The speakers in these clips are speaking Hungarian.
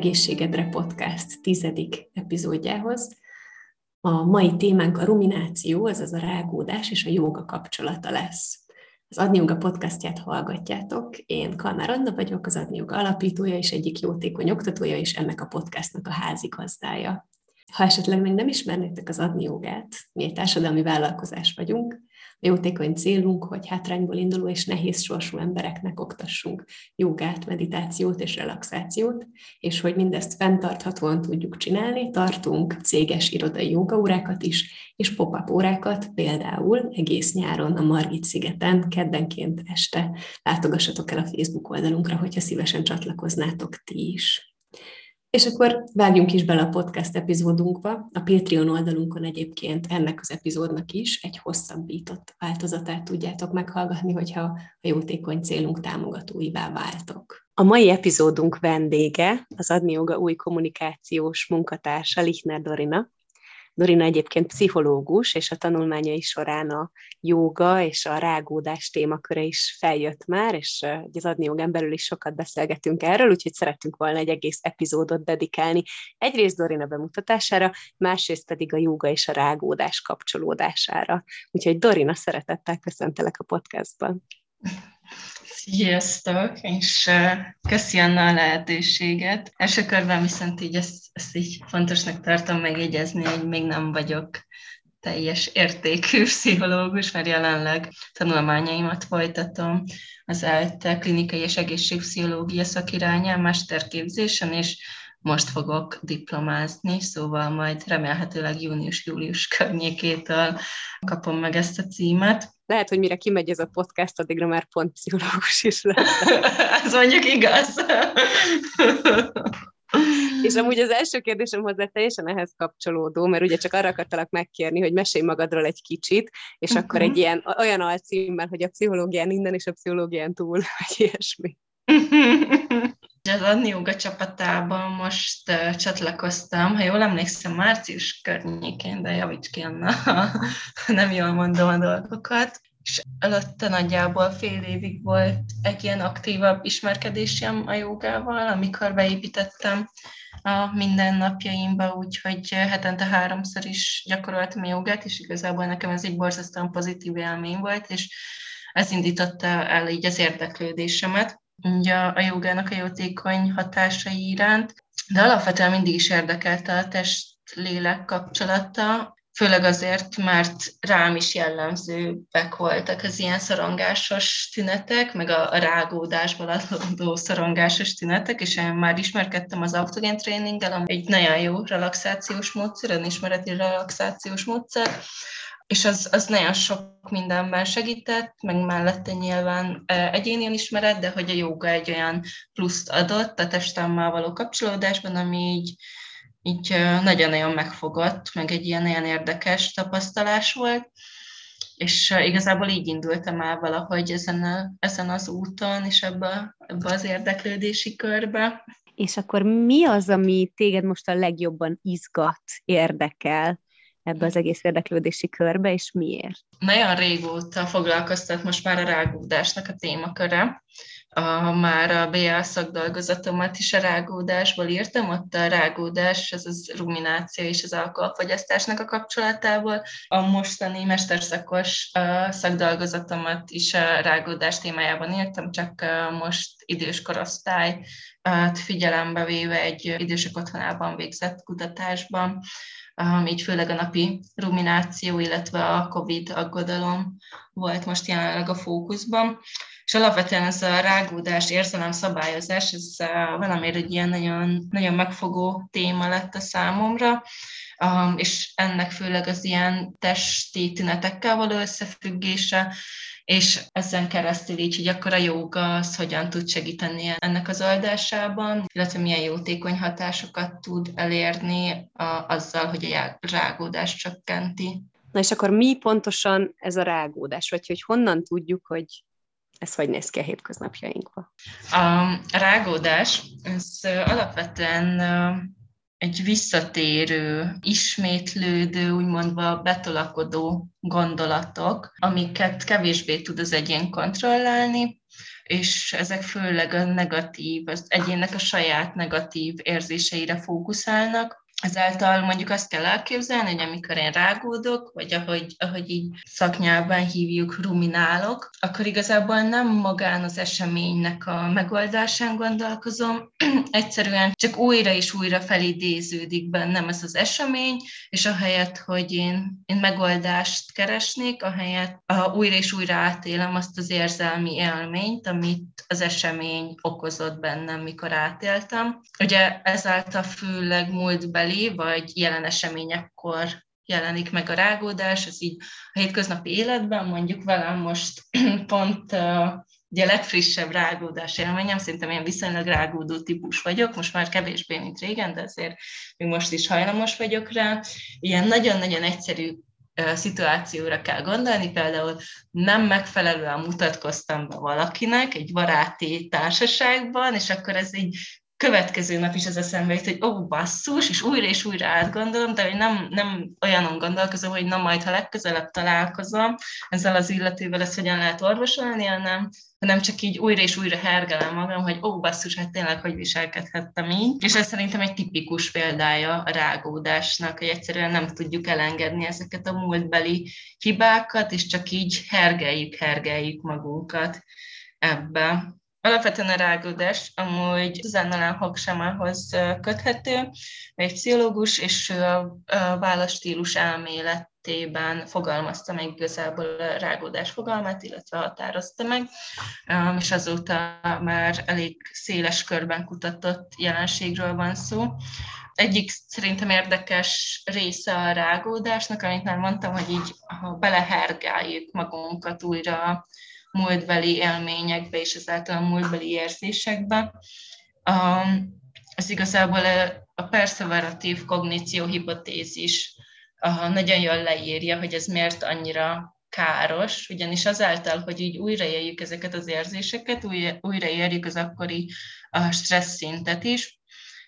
Egészségedre Podcast tizedik epizódjához. A mai témánk a rumináció, azaz a rágódás és a jóga kapcsolata lesz. Az Adni Yoga podcastját hallgatjátok. Én Kalmár Anna vagyok, az Adni Yoga alapítója és egyik jótékony oktatója, és ennek a podcastnak a házigazdája. Ha esetleg még nem ismernétek az Adni Jogát, mi egy társadalmi vállalkozás vagyunk, jótékony célunk, hogy hátrányból induló és nehéz sorsú embereknek oktassunk jogát, meditációt és relaxációt, és hogy mindezt fenntarthatóan tudjuk csinálni, tartunk céges irodai jogaórákat is, és pop-up órákat, például egész nyáron a Margit szigeten, keddenként este látogassatok el a Facebook oldalunkra, hogyha szívesen csatlakoznátok ti is. És akkor vágjunk is bele a podcast epizódunkba. A Patreon oldalunkon egyébként ennek az epizódnak is egy hosszabbított változatát tudjátok meghallgatni, hogyha a jótékony célunk támogatóivá váltok. A mai epizódunk vendége az Adni Joga új kommunikációs munkatársa Lichner Dorina, Dorina egyébként pszichológus, és a tanulmányai során a jóga és a rágódás témaköre is feljött már, és az adni jogán belül is sokat beszélgetünk erről, úgyhogy szerettünk volna egy egész epizódot dedikálni egyrészt Dorina bemutatására, másrészt pedig a jóga és a rágódás kapcsolódására. Úgyhogy Dorina, szeretettel köszöntelek a podcastban. Sziasztok, és köszi Anna a lehetőséget. Első körben viszont így ezt, ezt így fontosnak tartom megjegyezni, hogy még nem vagyok teljes értékű pszichológus, mert jelenleg tanulmányaimat folytatom az ELTE klinikai és egészségpszichológia szakirányán, mesterképzésen, és most fogok diplomázni, szóval majd remélhetőleg június-július környékétől kapom meg ezt a címet. Lehet, hogy mire kimegy ez a podcast, addigra már pont pszichológus is lesz. ez mondjuk igaz. És amúgy az első kérdésem hozzá teljesen ehhez kapcsolódó, mert ugye csak arra akartalak megkérni, hogy mesélj magadról egy kicsit, és uh-huh. akkor egy ilyen olyan alcímmel, hogy a pszichológián innen és a pszichológián túl, vagy ilyesmi. Az Adni Yoga csapatában most uh, csatlakoztam, ha jól emlékszem, március környékén, de javíts ki, Anna, nem jól mondom a dolgokat. És előtte nagyjából fél évig volt egy ilyen aktívabb ismerkedésem a jogával, amikor beépítettem a mindennapjaimba, úgyhogy hetente háromszor is gyakoroltam jogát, és igazából nekem ez egy borzasztóan pozitív élmény volt, és ez indította el így az érdeklődésemet ugye a jogának a jótékony hatásai iránt, de alapvetően mindig is érdekelte a test-lélek kapcsolata, főleg azért, mert rám is jellemzőek voltak az ilyen szorongásos tünetek, meg a, a rágódásból adódó szorongásos tünetek, és én már ismerkedtem az autogén tréninggel, ami egy nagyon jó relaxációs módszer, önismereti relaxációs módszer, és az, az nagyon sok mindenben segített, meg mellette nyilván egyéni ismeret, de hogy a joga egy olyan pluszt adott a testemmel való kapcsolódásban, ami így, így nagyon-nagyon megfogott, meg egy ilyen nagyon érdekes tapasztalás volt, és igazából így indultam el valahogy ezen, a, ezen az úton, és ebbe, ebbe az érdeklődési körbe. És akkor mi az, ami téged most a legjobban izgat, érdekel? Ebbe az egész érdeklődési körbe, és miért? Nagyon régóta foglalkoztat most már a rágódásnak a témaköre. A, már a BA szakdolgozatomat is a rágódásból írtam, ott a rágódás, ez az rumináció és az alkoholfogyasztásnak a kapcsolatából. A mostani mesterszakos a szakdolgozatomat is a rágódás témájában írtam, csak most idős korosztály figyelembe véve egy idősek otthonában végzett kutatásban így főleg a napi rumináció, illetve a COVID aggodalom volt most jelenleg a fókuszban. És alapvetően ez a rágódás, érzelem szabályozás, ez valamiért egy ilyen nagyon, nagyon megfogó téma lett a számomra, és ennek főleg az ilyen testi tünetekkel való összefüggése, és ezen keresztül így, hogy akkor a jóga az hogyan tud segíteni ennek az oldásában, illetve milyen jótékony hatásokat tud elérni a, azzal, hogy a rágódást csökkenti. Na és akkor mi pontosan ez a rágódás, vagy hogy honnan tudjuk, hogy ez hogy néz ki a hétköznapjainkban? A rágódás, ez alapvetően egy visszatérő, ismétlődő, úgymondva betolakodó gondolatok, amiket kevésbé tud az egyén kontrollálni, és ezek főleg a negatív, az egyénnek a saját negatív érzéseire fókuszálnak, Ezáltal mondjuk azt kell elképzelni, hogy amikor én rágódok, vagy ahogy, ahogy így szaknyelven hívjuk, ruminálok, akkor igazából nem magán az eseménynek a megoldásán gondolkozom, egyszerűen csak újra és újra felidéződik bennem ez az esemény, és ahelyett, hogy én, én megoldást keresnék, ahelyett a, újra és újra átélem azt az érzelmi élményt, amit az esemény okozott bennem, mikor átéltem. Ugye ezáltal főleg múltbeli felé, vagy jelen eseményekkor jelenik meg a rágódás, ez így a hétköznapi életben, mondjuk velem most pont ugye a legfrissebb rágódás élményem, szerintem én viszonylag rágódó típus vagyok, most már kevésbé, mint régen, de azért még most is hajlamos vagyok rá. Ilyen nagyon-nagyon egyszerű szituációra kell gondolni, például nem megfelelően mutatkoztam be valakinek egy baráti társaságban, és akkor ez így következő nap is az eszembe jut, hogy ó, oh, basszus, és újra és újra átgondolom, de hogy nem, nem olyanon gondolkozom, hogy na majd, ha legközelebb találkozom, ezzel az illetővel ezt hogyan lehet orvosolni, hanem, hanem csak így újra és újra hergelem magam, hogy ó, oh, basszus, hát tényleg hogy viselkedhettem így. És ez szerintem egy tipikus példája a rágódásnak, hogy egyszerűen nem tudjuk elengedni ezeket a múltbeli hibákat, és csak így hergeljük, hergeljük magunkat ebbe. Alapvetően a rágódás amúgy Susanna Hogsamához köthető, egy pszichológus, és ő a válaszstílus elméletében fogalmazta meg igazából a rágódás fogalmát, illetve határozta meg, és azóta már elég széles körben kutatott jelenségről van szó. Egyik szerintem érdekes része a rágódásnak, amit már mondtam, hogy így ha belehergáljuk magunkat újra múltbeli élményekbe és ezáltal a múltbeli érzésekbe. Ez igazából a perszeveratív kogníció hipotézis nagyon jól leírja, hogy ez miért annyira káros, ugyanis azáltal, hogy így újraéljük ezeket az érzéseket, újraérjük az akkori stressz szintet is,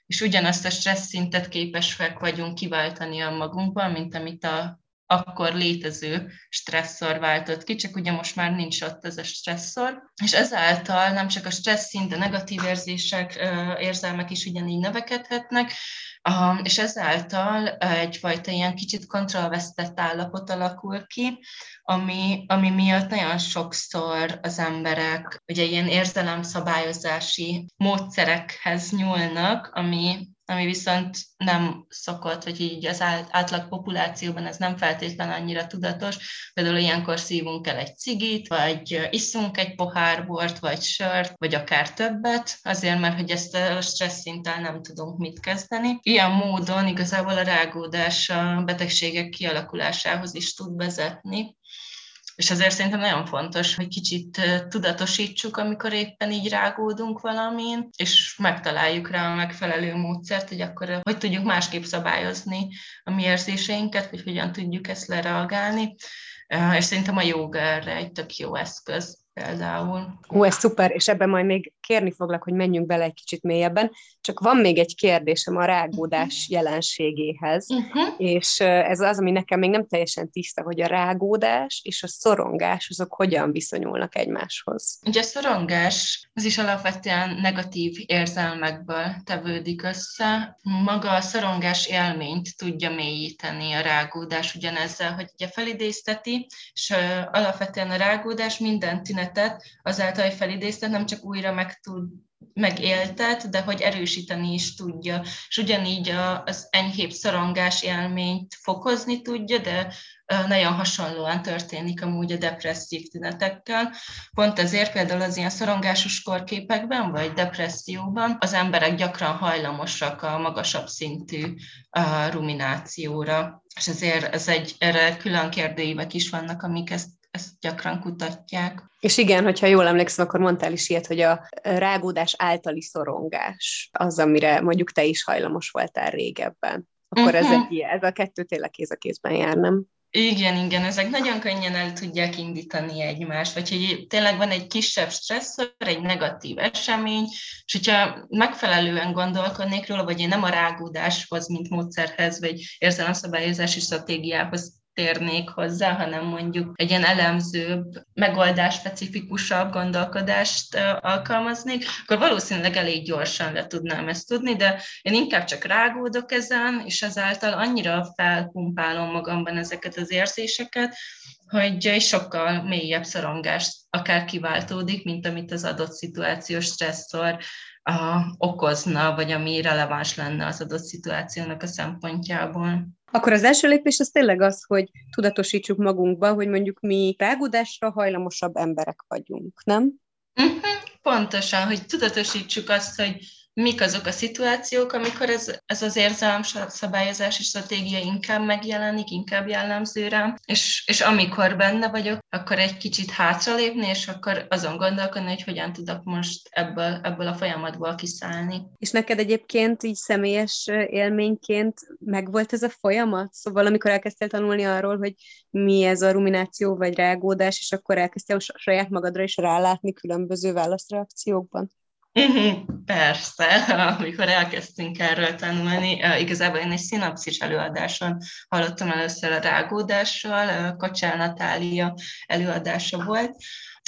és ugyanazt a stressz szintet képesek vagyunk kiváltani a magunkban, mint amit a akkor létező stresszor váltott ki, csak ugye most már nincs ott ez a stresszor, és ezáltal nem csak a stressz szint, a negatív érzések, érzelmek is ugyanígy növekedhetnek, és ezáltal egyfajta ilyen kicsit kontrollvesztett állapot alakul ki, ami, ami miatt nagyon sokszor az emberek ugye ilyen érzelemszabályozási módszerekhez nyúlnak, ami ami viszont nem szokott, vagy így az átlag populációban ez nem feltétlenül annyira tudatos. Például ilyenkor szívunk el egy cigit, vagy iszunk egy pohár bort, vagy sört, vagy akár többet, azért, mert hogy ezt a stressz szinten nem tudunk mit kezdeni. Ilyen módon igazából a rágódás a betegségek kialakulásához is tud vezetni, és azért szerintem nagyon fontos, hogy kicsit tudatosítsuk, amikor éppen így rágódunk valamin, és megtaláljuk rá a megfelelő módszert, hogy akkor hogy tudjuk másképp szabályozni a mi érzéseinket, hogy hogyan tudjuk ezt lereagálni. És szerintem a joga erre egy tök jó eszköz például. Ó, ez szuper, és ebben majd még kérni foglak, hogy menjünk bele egy kicsit mélyebben. Csak van még egy kérdésem a rágódás uh-huh. jelenségéhez, uh-huh. és ez az, ami nekem még nem teljesen tiszta, hogy a rágódás és a szorongás azok hogyan viszonyulnak egymáshoz. Ugye a szorongás az is alapvetően negatív érzelmekből tevődik össze. Maga a szorongás élményt tudja mélyíteni a rágódás ugyanezzel, hogy ugye felidézteti, és alapvetően a rágódás minden tünetet azáltal, hogy felidéztet, nem csak újra meg tud megéltet, de hogy erősíteni is tudja. És ugyanígy az enyhébb szorongás élményt fokozni tudja, de nagyon hasonlóan történik amúgy a depresszív tünetekkel. Pont ezért például az ilyen szorongásos korképekben, vagy depresszióban az emberek gyakran hajlamosak a magasabb szintű ruminációra. És ezért ez egy, erre külön kérdőívek is vannak, amik ezt ezt gyakran kutatják. És igen, hogyha jól emlékszem, akkor mondtál is ilyet, hogy a rágódás általi szorongás az, amire mondjuk te is hajlamos voltál régebben. Akkor uh-huh. ez, egy, ez a kettő tényleg kéz a kézben jár, nem? Igen, igen, ezek nagyon könnyen el tudják indítani egymást, vagy hogy tényleg van egy kisebb stresszor, egy negatív esemény, és hogyha megfelelően gondolkodnék róla, vagy én nem a rágódáshoz, mint módszerhez, vagy érzelemszabályozási stratégiához térnék hozzá, hanem mondjuk egy ilyen elemzőbb, megoldás specifikusabb gondolkodást alkalmaznék, akkor valószínűleg elég gyorsan le tudnám ezt tudni, de én inkább csak rágódok ezen, és ezáltal annyira felpumpálom magamban ezeket az érzéseket, hogy sokkal mélyebb szorongást akár kiváltódik, mint amit az adott szituációs stresszor okozna, vagy ami releváns lenne az adott szituációnak a szempontjából. Akkor az első lépés az tényleg az, hogy tudatosítsuk magunkba, hogy mondjuk mi rágódásra hajlamosabb emberek vagyunk, nem? Uh-huh, pontosan, hogy tudatosítsuk azt, hogy mik azok a szituációk, amikor ez, ez az érzelem szabályozási stratégia inkább megjelenik, inkább jellemző rám, és, és amikor benne vagyok, akkor egy kicsit hátralépni, és akkor azon gondolkodni, hogy hogyan tudok most ebből, ebből a folyamatból kiszállni. És neked egyébként így személyes élményként megvolt ez a folyamat? Szóval amikor elkezdtél tanulni arról, hogy mi ez a rumináció vagy rágódás, és akkor elkezdtél saját magadra is rálátni különböző válaszreakciókban? Persze, amikor elkezdtünk erről tanulni, igazából én egy szinapszis előadáson hallottam először a rágódással, Kacsál Natália előadása volt,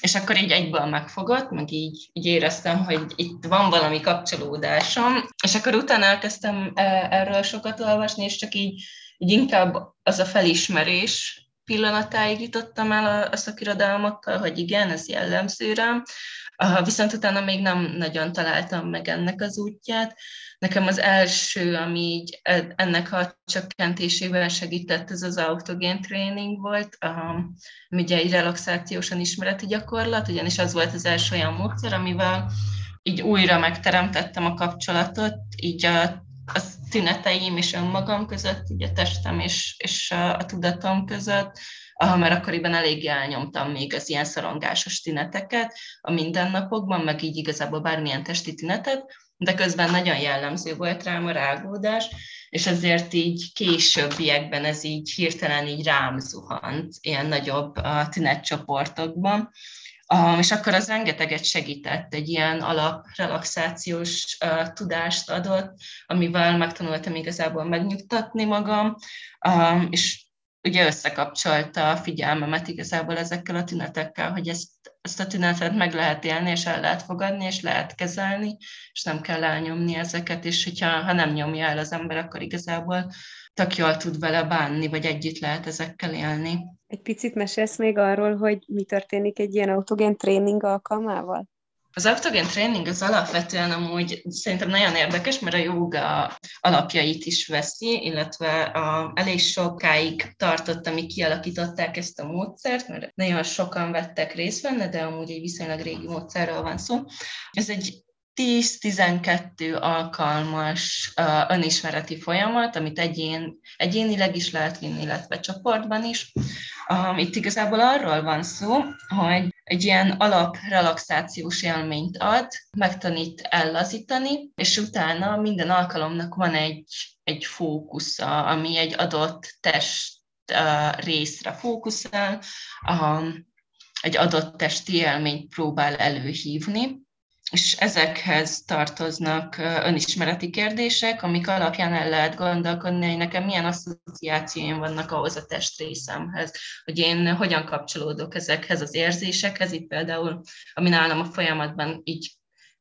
és akkor így egyből megfogott, meg így, így éreztem, hogy itt van valami kapcsolódásom, és akkor utána elkezdtem erről sokat olvasni, és csak így, így inkább az a felismerés pillanatáig jutottam el a szakirodalmakkal, hogy igen, ez jellemző rám, Viszont utána még nem nagyon találtam meg ennek az útját. Nekem az első, ami így e, ennek a csökkentésében segített, ez az autogén tréning volt, ami ugye egy relaxációs ismereti gyakorlat, ugyanis az volt az első olyan módszer, amivel így újra megteremtettem a kapcsolatot, így a, a tüneteim és önmagam között, így a testem és, és a, a tudatom között, mert akkoriban eléggé elnyomtam még az ilyen szorongásos tüneteket a mindennapokban, meg így igazából bármilyen testi tünetet, de közben nagyon jellemző volt rám a rágódás, és ezért így későbbiekben ez így hirtelen így rám zuhant ilyen nagyobb tünetcsoportokban. Um, és akkor az rengeteget segített, egy ilyen alaprelaxációs uh, tudást adott, amivel megtanultam igazából megnyugtatni magam, és ugye összekapcsolta a figyelmemet igazából ezekkel a tünetekkel, hogy ezt, ezt a tünetet meg lehet élni, és el lehet fogadni, és lehet kezelni, és nem kell elnyomni ezeket, és hogyha ha nem nyomja el az ember, akkor igazából tök jól tud vele bánni, vagy együtt lehet ezekkel élni. Egy picit mesélsz még arról, hogy mi történik egy ilyen autogén tréning alkalmával? Az autogen training az alapvetően amúgy szerintem nagyon érdekes, mert a joga alapjait is veszi, illetve a, elég sokáig tartott, amíg kialakították ezt a módszert, mert nagyon sokan vettek részt benne, de amúgy egy viszonylag régi módszerről van szó. Ez egy 10-12 alkalmas uh, önismereti folyamat, amit egyén, egyénileg is lehet vinni, illetve csoportban is. Um, itt igazából arról van szó, hogy egy ilyen alaprelaxációs élményt ad, megtanít ellazítani, és utána minden alkalomnak van egy, egy fókusza, ami egy adott test részre fókuszál, egy adott testi élményt próbál előhívni, és ezekhez tartoznak önismereti kérdések, amik alapján el lehet gondolkodni, hogy nekem milyen asszociációim vannak ahhoz a testrészemhez, hogy én hogyan kapcsolódok ezekhez az érzésekhez, itt például, ami nálam a folyamatban így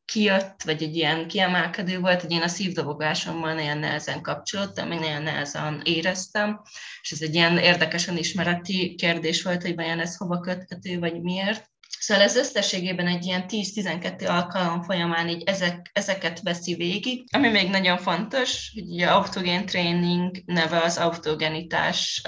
kijött, vagy egy ilyen kiemelkedő volt, hogy én a szívdobogásommal nagyon nehezen kapcsolódtam, én nagyon nehezen éreztem, és ez egy ilyen érdekes önismereti kérdés volt, hogy vajon ez hova köthető, vagy miért. Szóval ez összességében egy ilyen 10-12 alkalom folyamán így ezek, ezeket veszi végig. Ami még nagyon fontos, hogy a autogén training neve az autogenitás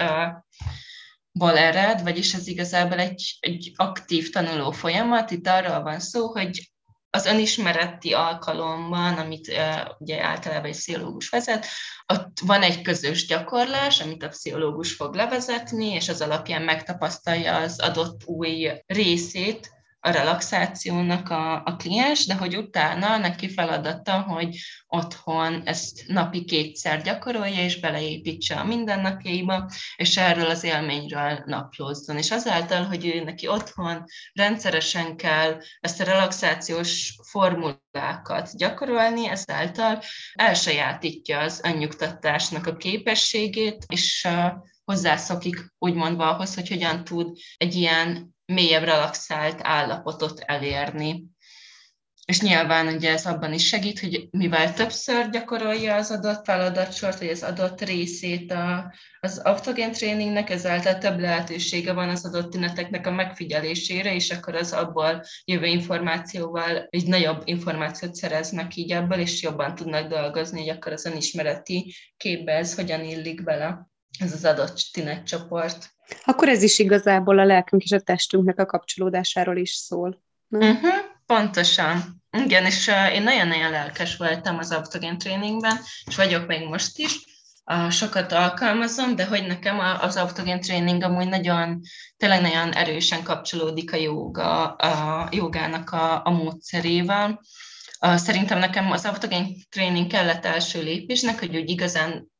ból ered, vagyis ez igazából egy, egy aktív tanuló folyamat. Itt arról van szó, hogy az önismereti alkalomban, amit uh, ugye általában egy pszichológus vezet, ott van egy közös gyakorlás, amit a pszichológus fog levezetni, és az alapján megtapasztalja az adott új részét a relaxációnak a, a kliens, de hogy utána neki feladata, hogy otthon ezt napi kétszer gyakorolja, és beleépítse a mindennapjaiba, és erről az élményről naplózzon. És azáltal, hogy ő neki otthon rendszeresen kell ezt a relaxációs formulákat gyakorolni, ezáltal elsajátítja az önnyugtatásnak a képességét, és hozzászokik úgymond ahhoz, hogy hogyan tud egy ilyen mélyebb relaxált állapotot elérni. És nyilván ugye ez abban is segít, hogy mivel többször gyakorolja az adott feladatsort, vagy az adott részét a, az autogén tréningnek, ezáltal több lehetősége van az adott tüneteknek a megfigyelésére, és akkor az abból jövő információval egy nagyobb információt szereznek így ebből, és jobban tudnak dolgozni, hogy akkor az önismereti képbe ez hogyan illik bele ez az adott tünetcsoport. Akkor ez is igazából a lelkünk és a testünknek a kapcsolódásáról is szól. Uh-huh, pontosan. Igen, és uh, én nagyon-nagyon lelkes voltam az autogén tréningben, és vagyok még most is. Uh, sokat alkalmazom, de hogy nekem az autogén tréning amúgy nagyon, tényleg nagyon erősen kapcsolódik a joga, a jogának a, a módszerével. Uh, szerintem nekem az autogén tréning kellett első lépésnek, hogy úgy igazán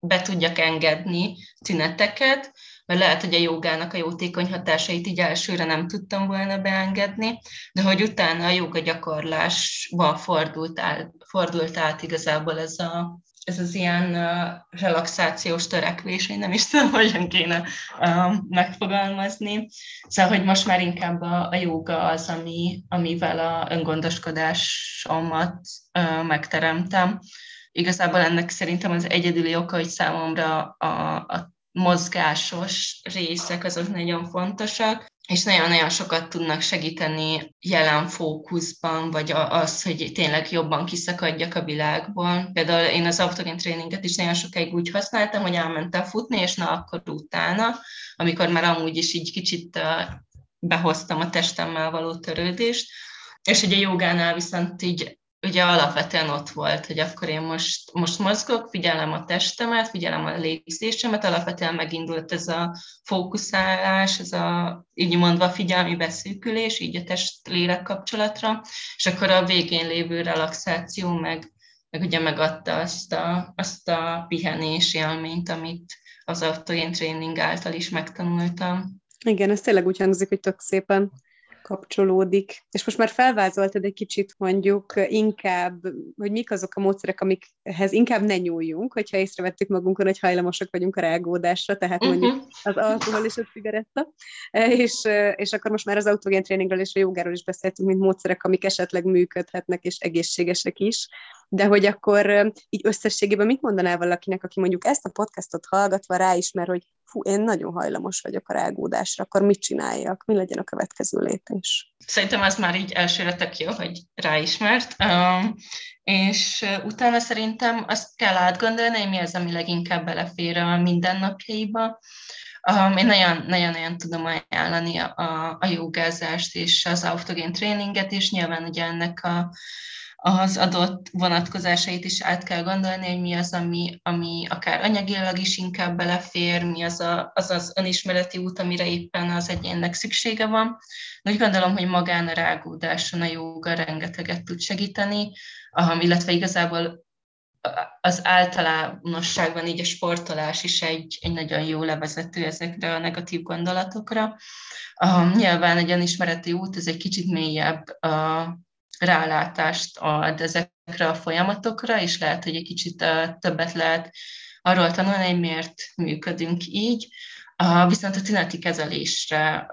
be tudjak engedni tüneteket, mert lehet, hogy a jogának a jótékony hatásait így elsőre nem tudtam volna beengedni, de hogy utána a joga gyakorlásba fordult át, fordult át igazából ez, a, ez az ilyen uh, relaxációs törekvés, én nem is tudom, hogyan kéne uh, megfogalmazni. Szóval, hogy most már inkább a, a joga az, ami, amivel a öngondoskodásomat uh, megteremtem. Igazából ennek szerintem az egyedüli oka, hogy számomra a, a mozgásos részek azok nagyon fontosak, és nagyon-nagyon sokat tudnak segíteni jelen fókuszban, vagy az, hogy tényleg jobban kiszakadjak a világból. Például én az autogén tréninget is nagyon sokáig úgy használtam, hogy elmentem futni, és na akkor utána, amikor már amúgy is így kicsit behoztam a testemmel való törődést, és ugye jogánál viszont így ugye alapvetően ott volt, hogy akkor én most, most mozgok, figyelem a testemet, figyelem a légzésemet, alapvetően megindult ez a fókuszálás, ez a így mondva figyelmi beszűkülés, így a test-lélek kapcsolatra, és akkor a végén lévő relaxáció meg, meg ugye megadta azt a, azt a pihenés élményt, amit az autogén tréning által is megtanultam. Igen, ez tényleg úgy hangzik, hogy tök szépen kapcsolódik. És most már felvázoltad egy kicsit mondjuk inkább, hogy mik azok a módszerek, amikhez inkább ne nyúljunk, hogyha észrevettük magunkon, hogy hajlamosak vagyunk a rágódásra, tehát mondjuk uh-huh. az alkohol és a cigaretta. És, és akkor most már az autogén tréningről és a jogáról is beszéltünk, mint módszerek, amik esetleg működhetnek és egészségesek is de hogy akkor így összességében mit mondanál valakinek, aki mondjuk ezt a podcastot hallgatva ráismer, hogy fú, én nagyon hajlamos vagyok a rágódásra, akkor mit csináljak, mi legyen a következő lépés? Szerintem az már így elsőre tök jó, hogy ráismert, és utána szerintem azt kell átgondolni, hogy mi az, ami leginkább belefér a mindennapjaiba, Um, én nagyon-nagyon tudom ajánlani a, a, a jogázást és az autogén tréninget, és nyilván ugye ennek a az adott vonatkozásait is át kell gondolni, hogy mi az, ami, ami akár anyagilag is inkább belefér, mi az, a, az az önismereti út, amire éppen az egyénnek szüksége van. De úgy gondolom, hogy magán a rágódáson a joga rengeteget tud segíteni, illetve igazából az általánosságban így a sportolás is egy, egy nagyon jó levezető ezekre a negatív gondolatokra. Uh, nyilván egy önismereti út, ez egy kicsit mélyebb uh, rálátást ad ezekre a folyamatokra, és lehet, hogy egy kicsit többet lehet arról tanulni, hogy miért működünk így. Viszont a tüneti kezelésre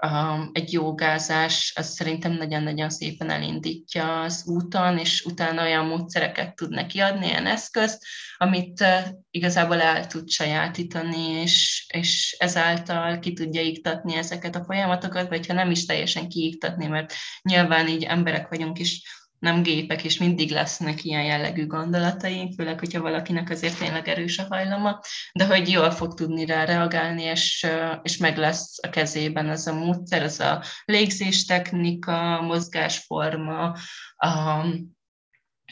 egy jogázás az szerintem nagyon-nagyon szépen elindítja az úton, és utána olyan módszereket tud neki adni, ilyen eszközt, amit igazából el tud sajátítani, és, és ezáltal ki tudja iktatni ezeket a folyamatokat, vagy ha nem is teljesen kiiktatni, mert nyilván így emberek vagyunk, és nem gépek, és mindig lesznek ilyen jellegű gondolatai, főleg, hogyha valakinek azért tényleg erős a hajlama, de hogy jól fog tudni rá reagálni, és, és meg lesz a kezében ez a módszer, ez a légzéstechnika, mozgásforma, a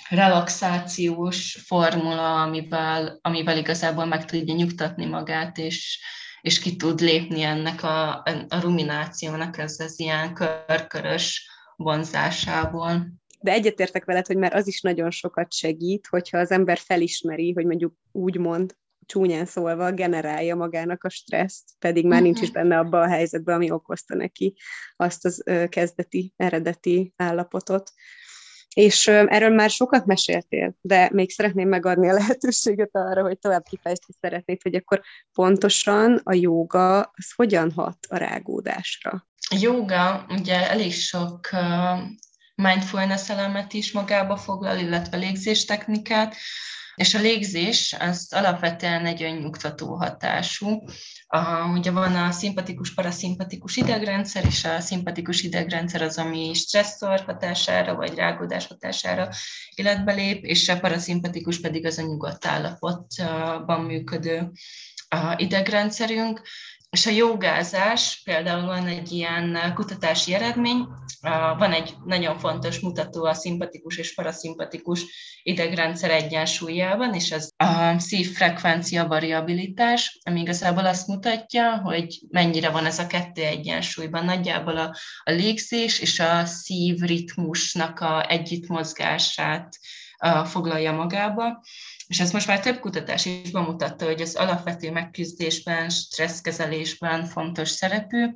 relaxációs formula, amivel, amivel igazából meg tudja nyugtatni magát, és, és ki tud lépni ennek a, a ruminációnak, ez az ilyen körkörös vonzásából. De egyetértek veled, hogy már az is nagyon sokat segít, hogyha az ember felismeri, hogy mondjuk úgymond csúnyán szólva generálja magának a stresszt, pedig már nincs is mhm. benne abban a helyzetben, ami okozta neki azt az kezdeti, eredeti állapotot. És erről már sokat meséltél, de még szeretném megadni a lehetőséget arra, hogy tovább kifejteni szeretnéd, hogy akkor pontosan a jóga az hogyan hat a rágódásra? A jóga ugye elég sok mindfulness elemet is magába foglal, illetve légzéstechnikát, és a légzés az alapvetően egy önnyugtató hatású. A, ugye van a szimpatikus, paraszimpatikus idegrendszer, és a szimpatikus idegrendszer az, ami stresszor hatására, vagy rágódás hatására életbe lép, és a paraszimpatikus pedig az a nyugodt állapotban működő idegrendszerünk. És a jogázás, például van egy ilyen kutatási eredmény, van egy nagyon fontos mutató a szimpatikus és paraszimpatikus idegrendszer egyensúlyában, és az a szívfrekvencia variabilitás, ami igazából azt mutatja, hogy mennyire van ez a kettő egyensúlyban. Nagyjából a, a légzés és a szívritmusnak a együttmozgását foglalja magába. És ez most már több kutatás is bemutatta, hogy az alapvető megküzdésben, stresszkezelésben fontos szerepű,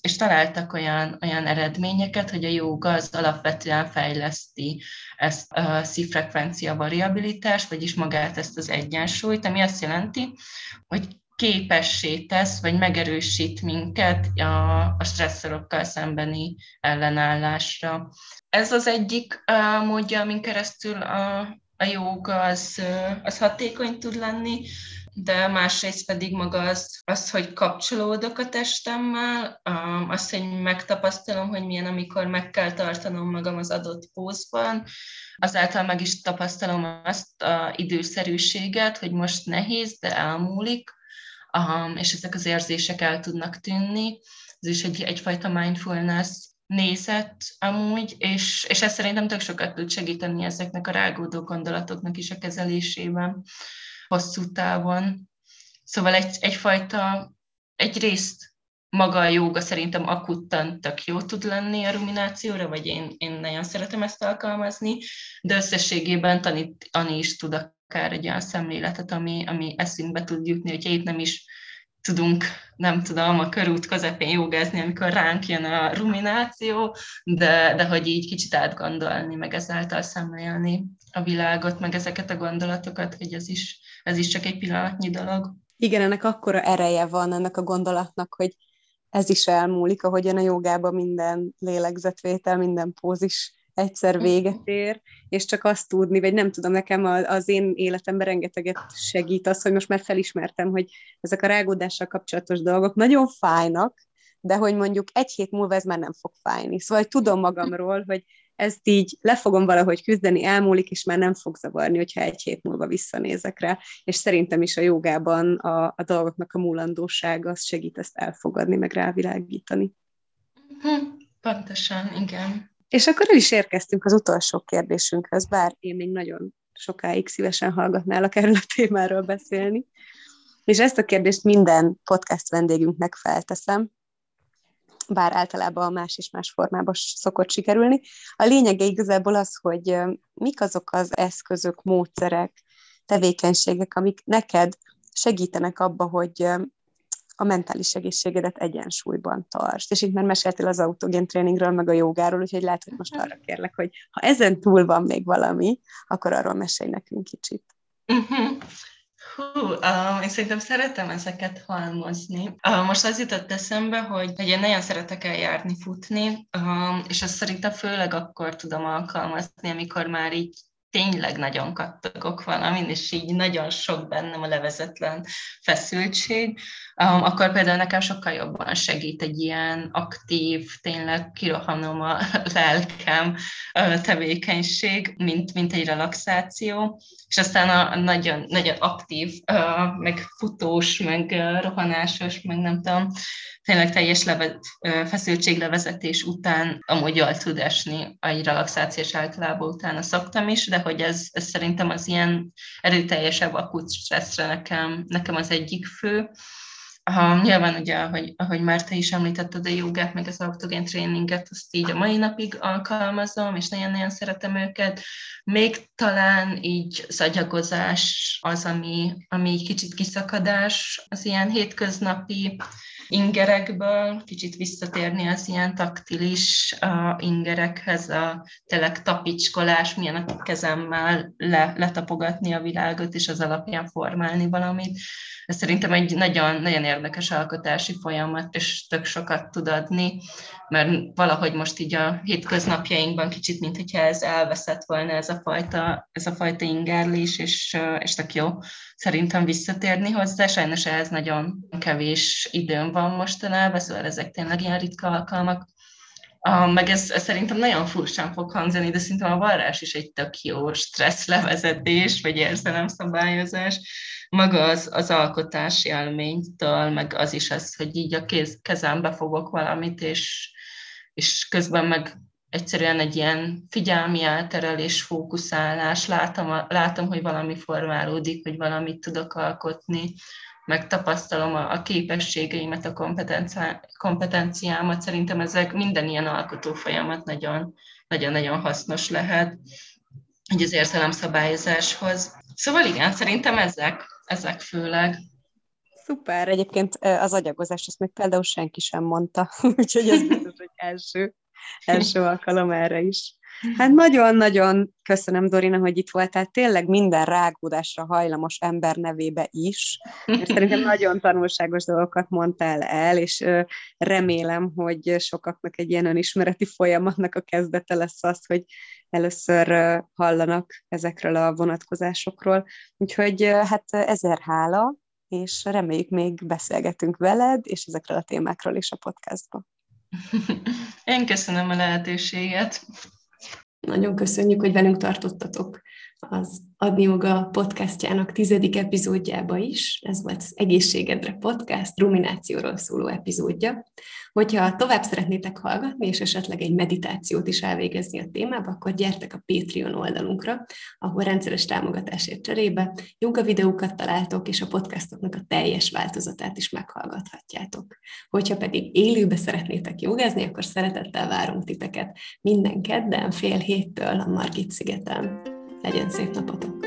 és találtak olyan, olyan eredményeket, hogy a jóga az alapvetően fejleszti ezt a szívfrekvencia variabilitást, vagyis magát ezt az egyensúlyt, ami azt jelenti, hogy képessé tesz, vagy megerősít minket a, a stresszorokkal szembeni ellenállásra. Ez az egyik uh, módja, amin keresztül a, a jóga az, az hatékony tud lenni, de másrészt pedig maga az, az, hogy kapcsolódok a testemmel, azt, hogy megtapasztalom, hogy milyen, amikor meg kell tartanom magam az adott pózban, azáltal meg is tapasztalom azt a időszerűséget, hogy most nehéz, de elmúlik, és ezek az érzések el tudnak tűnni. Ez is egy, egyfajta mindfulness nézet amúgy, és, és ez szerintem tök sokat tud segíteni ezeknek a rágódó gondolatoknak is a kezelésében hosszú távon. Szóval egy, egyfajta, egyrészt maga a jóga szerintem akuttan tök jó tud lenni a ruminációra, vagy én, én nagyon szeretem ezt alkalmazni, de összességében tanítani is tud akár egy olyan szemléletet, ami, ami eszünkbe tud jutni, hogyha itt nem is tudunk, nem tudom, a körút közepén jogázni, amikor ránk jön a rumináció, de, de hogy így kicsit átgondolni, meg ezáltal szemlélni a világot, meg ezeket a gondolatokat, hogy ez is, ez is csak egy pillanatnyi dolog. Igen, ennek akkora ereje van ennek a gondolatnak, hogy ez is elmúlik, ahogyan a jogában minden lélegzetvétel, minden pózis egyszer véget ér, és csak azt tudni, vagy nem tudom, nekem az én életemben rengeteget segít az, hogy most már felismertem, hogy ezek a rágódással kapcsolatos dolgok nagyon fájnak, de hogy mondjuk egy hét múlva ez már nem fog fájni. Szóval hogy tudom magamról, hogy ezt így le fogom valahogy küzdeni, elmúlik, és már nem fog zavarni, hogyha egy hét múlva visszanézek rá. És szerintem is a jogában a, a dolgoknak a múlandósága az segít ezt elfogadni, meg rávilágítani. Hm, pontosan, igen. És akkor el is érkeztünk az utolsó kérdésünkhöz, bár én még nagyon sokáig szívesen hallgatnálak erről a témáról beszélni. És ezt a kérdést minden podcast vendégünknek felteszem, bár általában más és más formában szokott sikerülni. A lényege igazából az, hogy mik azok az eszközök, módszerek, tevékenységek, amik neked segítenek abba, hogy a mentális egészségedet egyensúlyban tartsd. És itt már meséltél az autogén tréningről, meg a jogáról, úgyhogy lehet, hogy most arra kérlek, hogy ha ezen túl van még valami, akkor arról mesélj nekünk kicsit. Uh-huh. Hú, uh, én szerintem szeretem ezeket halmozni. Uh, most az jutott eszembe, hogy, hogy én nagyon szeretek eljárni, futni, uh, és azt szerintem főleg akkor tudom alkalmazni, amikor már így tényleg nagyon kattogok valamin, és így nagyon sok bennem a levezetlen feszültség, um, akkor például nekem sokkal jobban segít egy ilyen aktív, tényleg kirohanom a lelkem tevékenység, mint, mint egy relaxáció, és aztán a nagyon, nagyon aktív, meg futós, meg rohanásos, meg nem tudom, tényleg teljes leve, feszültséglevezetés után amúgy jól tud esni egy relaxációs általában utána szoktam is, de hogy ez, ez szerintem az ilyen erőteljesebb akut stresszre nekem, nekem az egyik fő. Ha, nyilván ugye, ahogy, ahogy már te is említetted, a jogát, meg az autogén tréninget, azt így a mai napig alkalmazom, és nagyon-nagyon szeretem őket. Még talán így szagyagozás az, ami, ami kicsit kiszakadás az ilyen hétköznapi ingerekből, kicsit visszatérni az ilyen taktilis a ingerekhez, a tényleg tapicskolás, milyen a kezemmel le, letapogatni a világot, és az alapján formálni valamit. Ez szerintem egy nagyon, nagyon érdekes alkotási folyamat, és tök sokat tud adni, mert valahogy most így a hétköznapjainkban kicsit, mint ez elveszett volna ez a fajta, ez a fajta ingerlés, és, és tök jó szerintem visszatérni hozzá. Sajnos ehhez nagyon kevés időm van mostanában, szóval ezek tényleg ilyen ritka alkalmak. Meg ez, ez szerintem nagyon furcsán fog hangzani, de szerintem a varrás is egy tök jó stressz levezetés, vagy érzelemszabályozás. Maga az, az alkotási élménytől, meg az is az, hogy így a kéz, kezembe fogok valamit, és, és közben meg egyszerűen egy ilyen figyelmi elterelés, fókuszálás, látom, látom, hogy valami formálódik, hogy valamit tudok alkotni, megtapasztalom a, a képességeimet, a kompetenciámat. Szerintem ezek minden ilyen alkotó folyamat nagyon, nagyon-nagyon hasznos lehet egy az érzelemszabályozáshoz. Szóval igen, szerintem ezek, ezek főleg. Szuper, egyébként az agyagozást azt még például senki sem mondta, úgyhogy ez biztos, hogy első, első alkalom erre is. Hát nagyon-nagyon köszönöm, Dorina, hogy itt voltál. Tényleg minden rágódásra hajlamos ember nevébe is. Mert szerintem nagyon tanulságos dolgokat mondtál el, és remélem, hogy sokaknak egy ilyen önismereti folyamatnak a kezdete lesz az, hogy először hallanak ezekről a vonatkozásokról. Úgyhogy hát ezer hála, és reméljük még beszélgetünk veled, és ezekről a témákról is a podcastban. Én köszönöm a lehetőséget. Nagyon köszönjük, hogy velünk tartottatok az Adni Joga podcastjának tizedik epizódjába is. Ez volt az Egészségedre podcast, ruminációról szóló epizódja. Hogyha tovább szeretnétek hallgatni, és esetleg egy meditációt is elvégezni a témába, akkor gyertek a Patreon oldalunkra, ahol rendszeres támogatásért cserébe joga videókat találtok, és a podcastoknak a teljes változatát is meghallgathatjátok. Hogyha pedig élőbe szeretnétek jogázni, akkor szeretettel várunk titeket minden kedden fél héttől a Margit szigeten. Legyen szép napotok!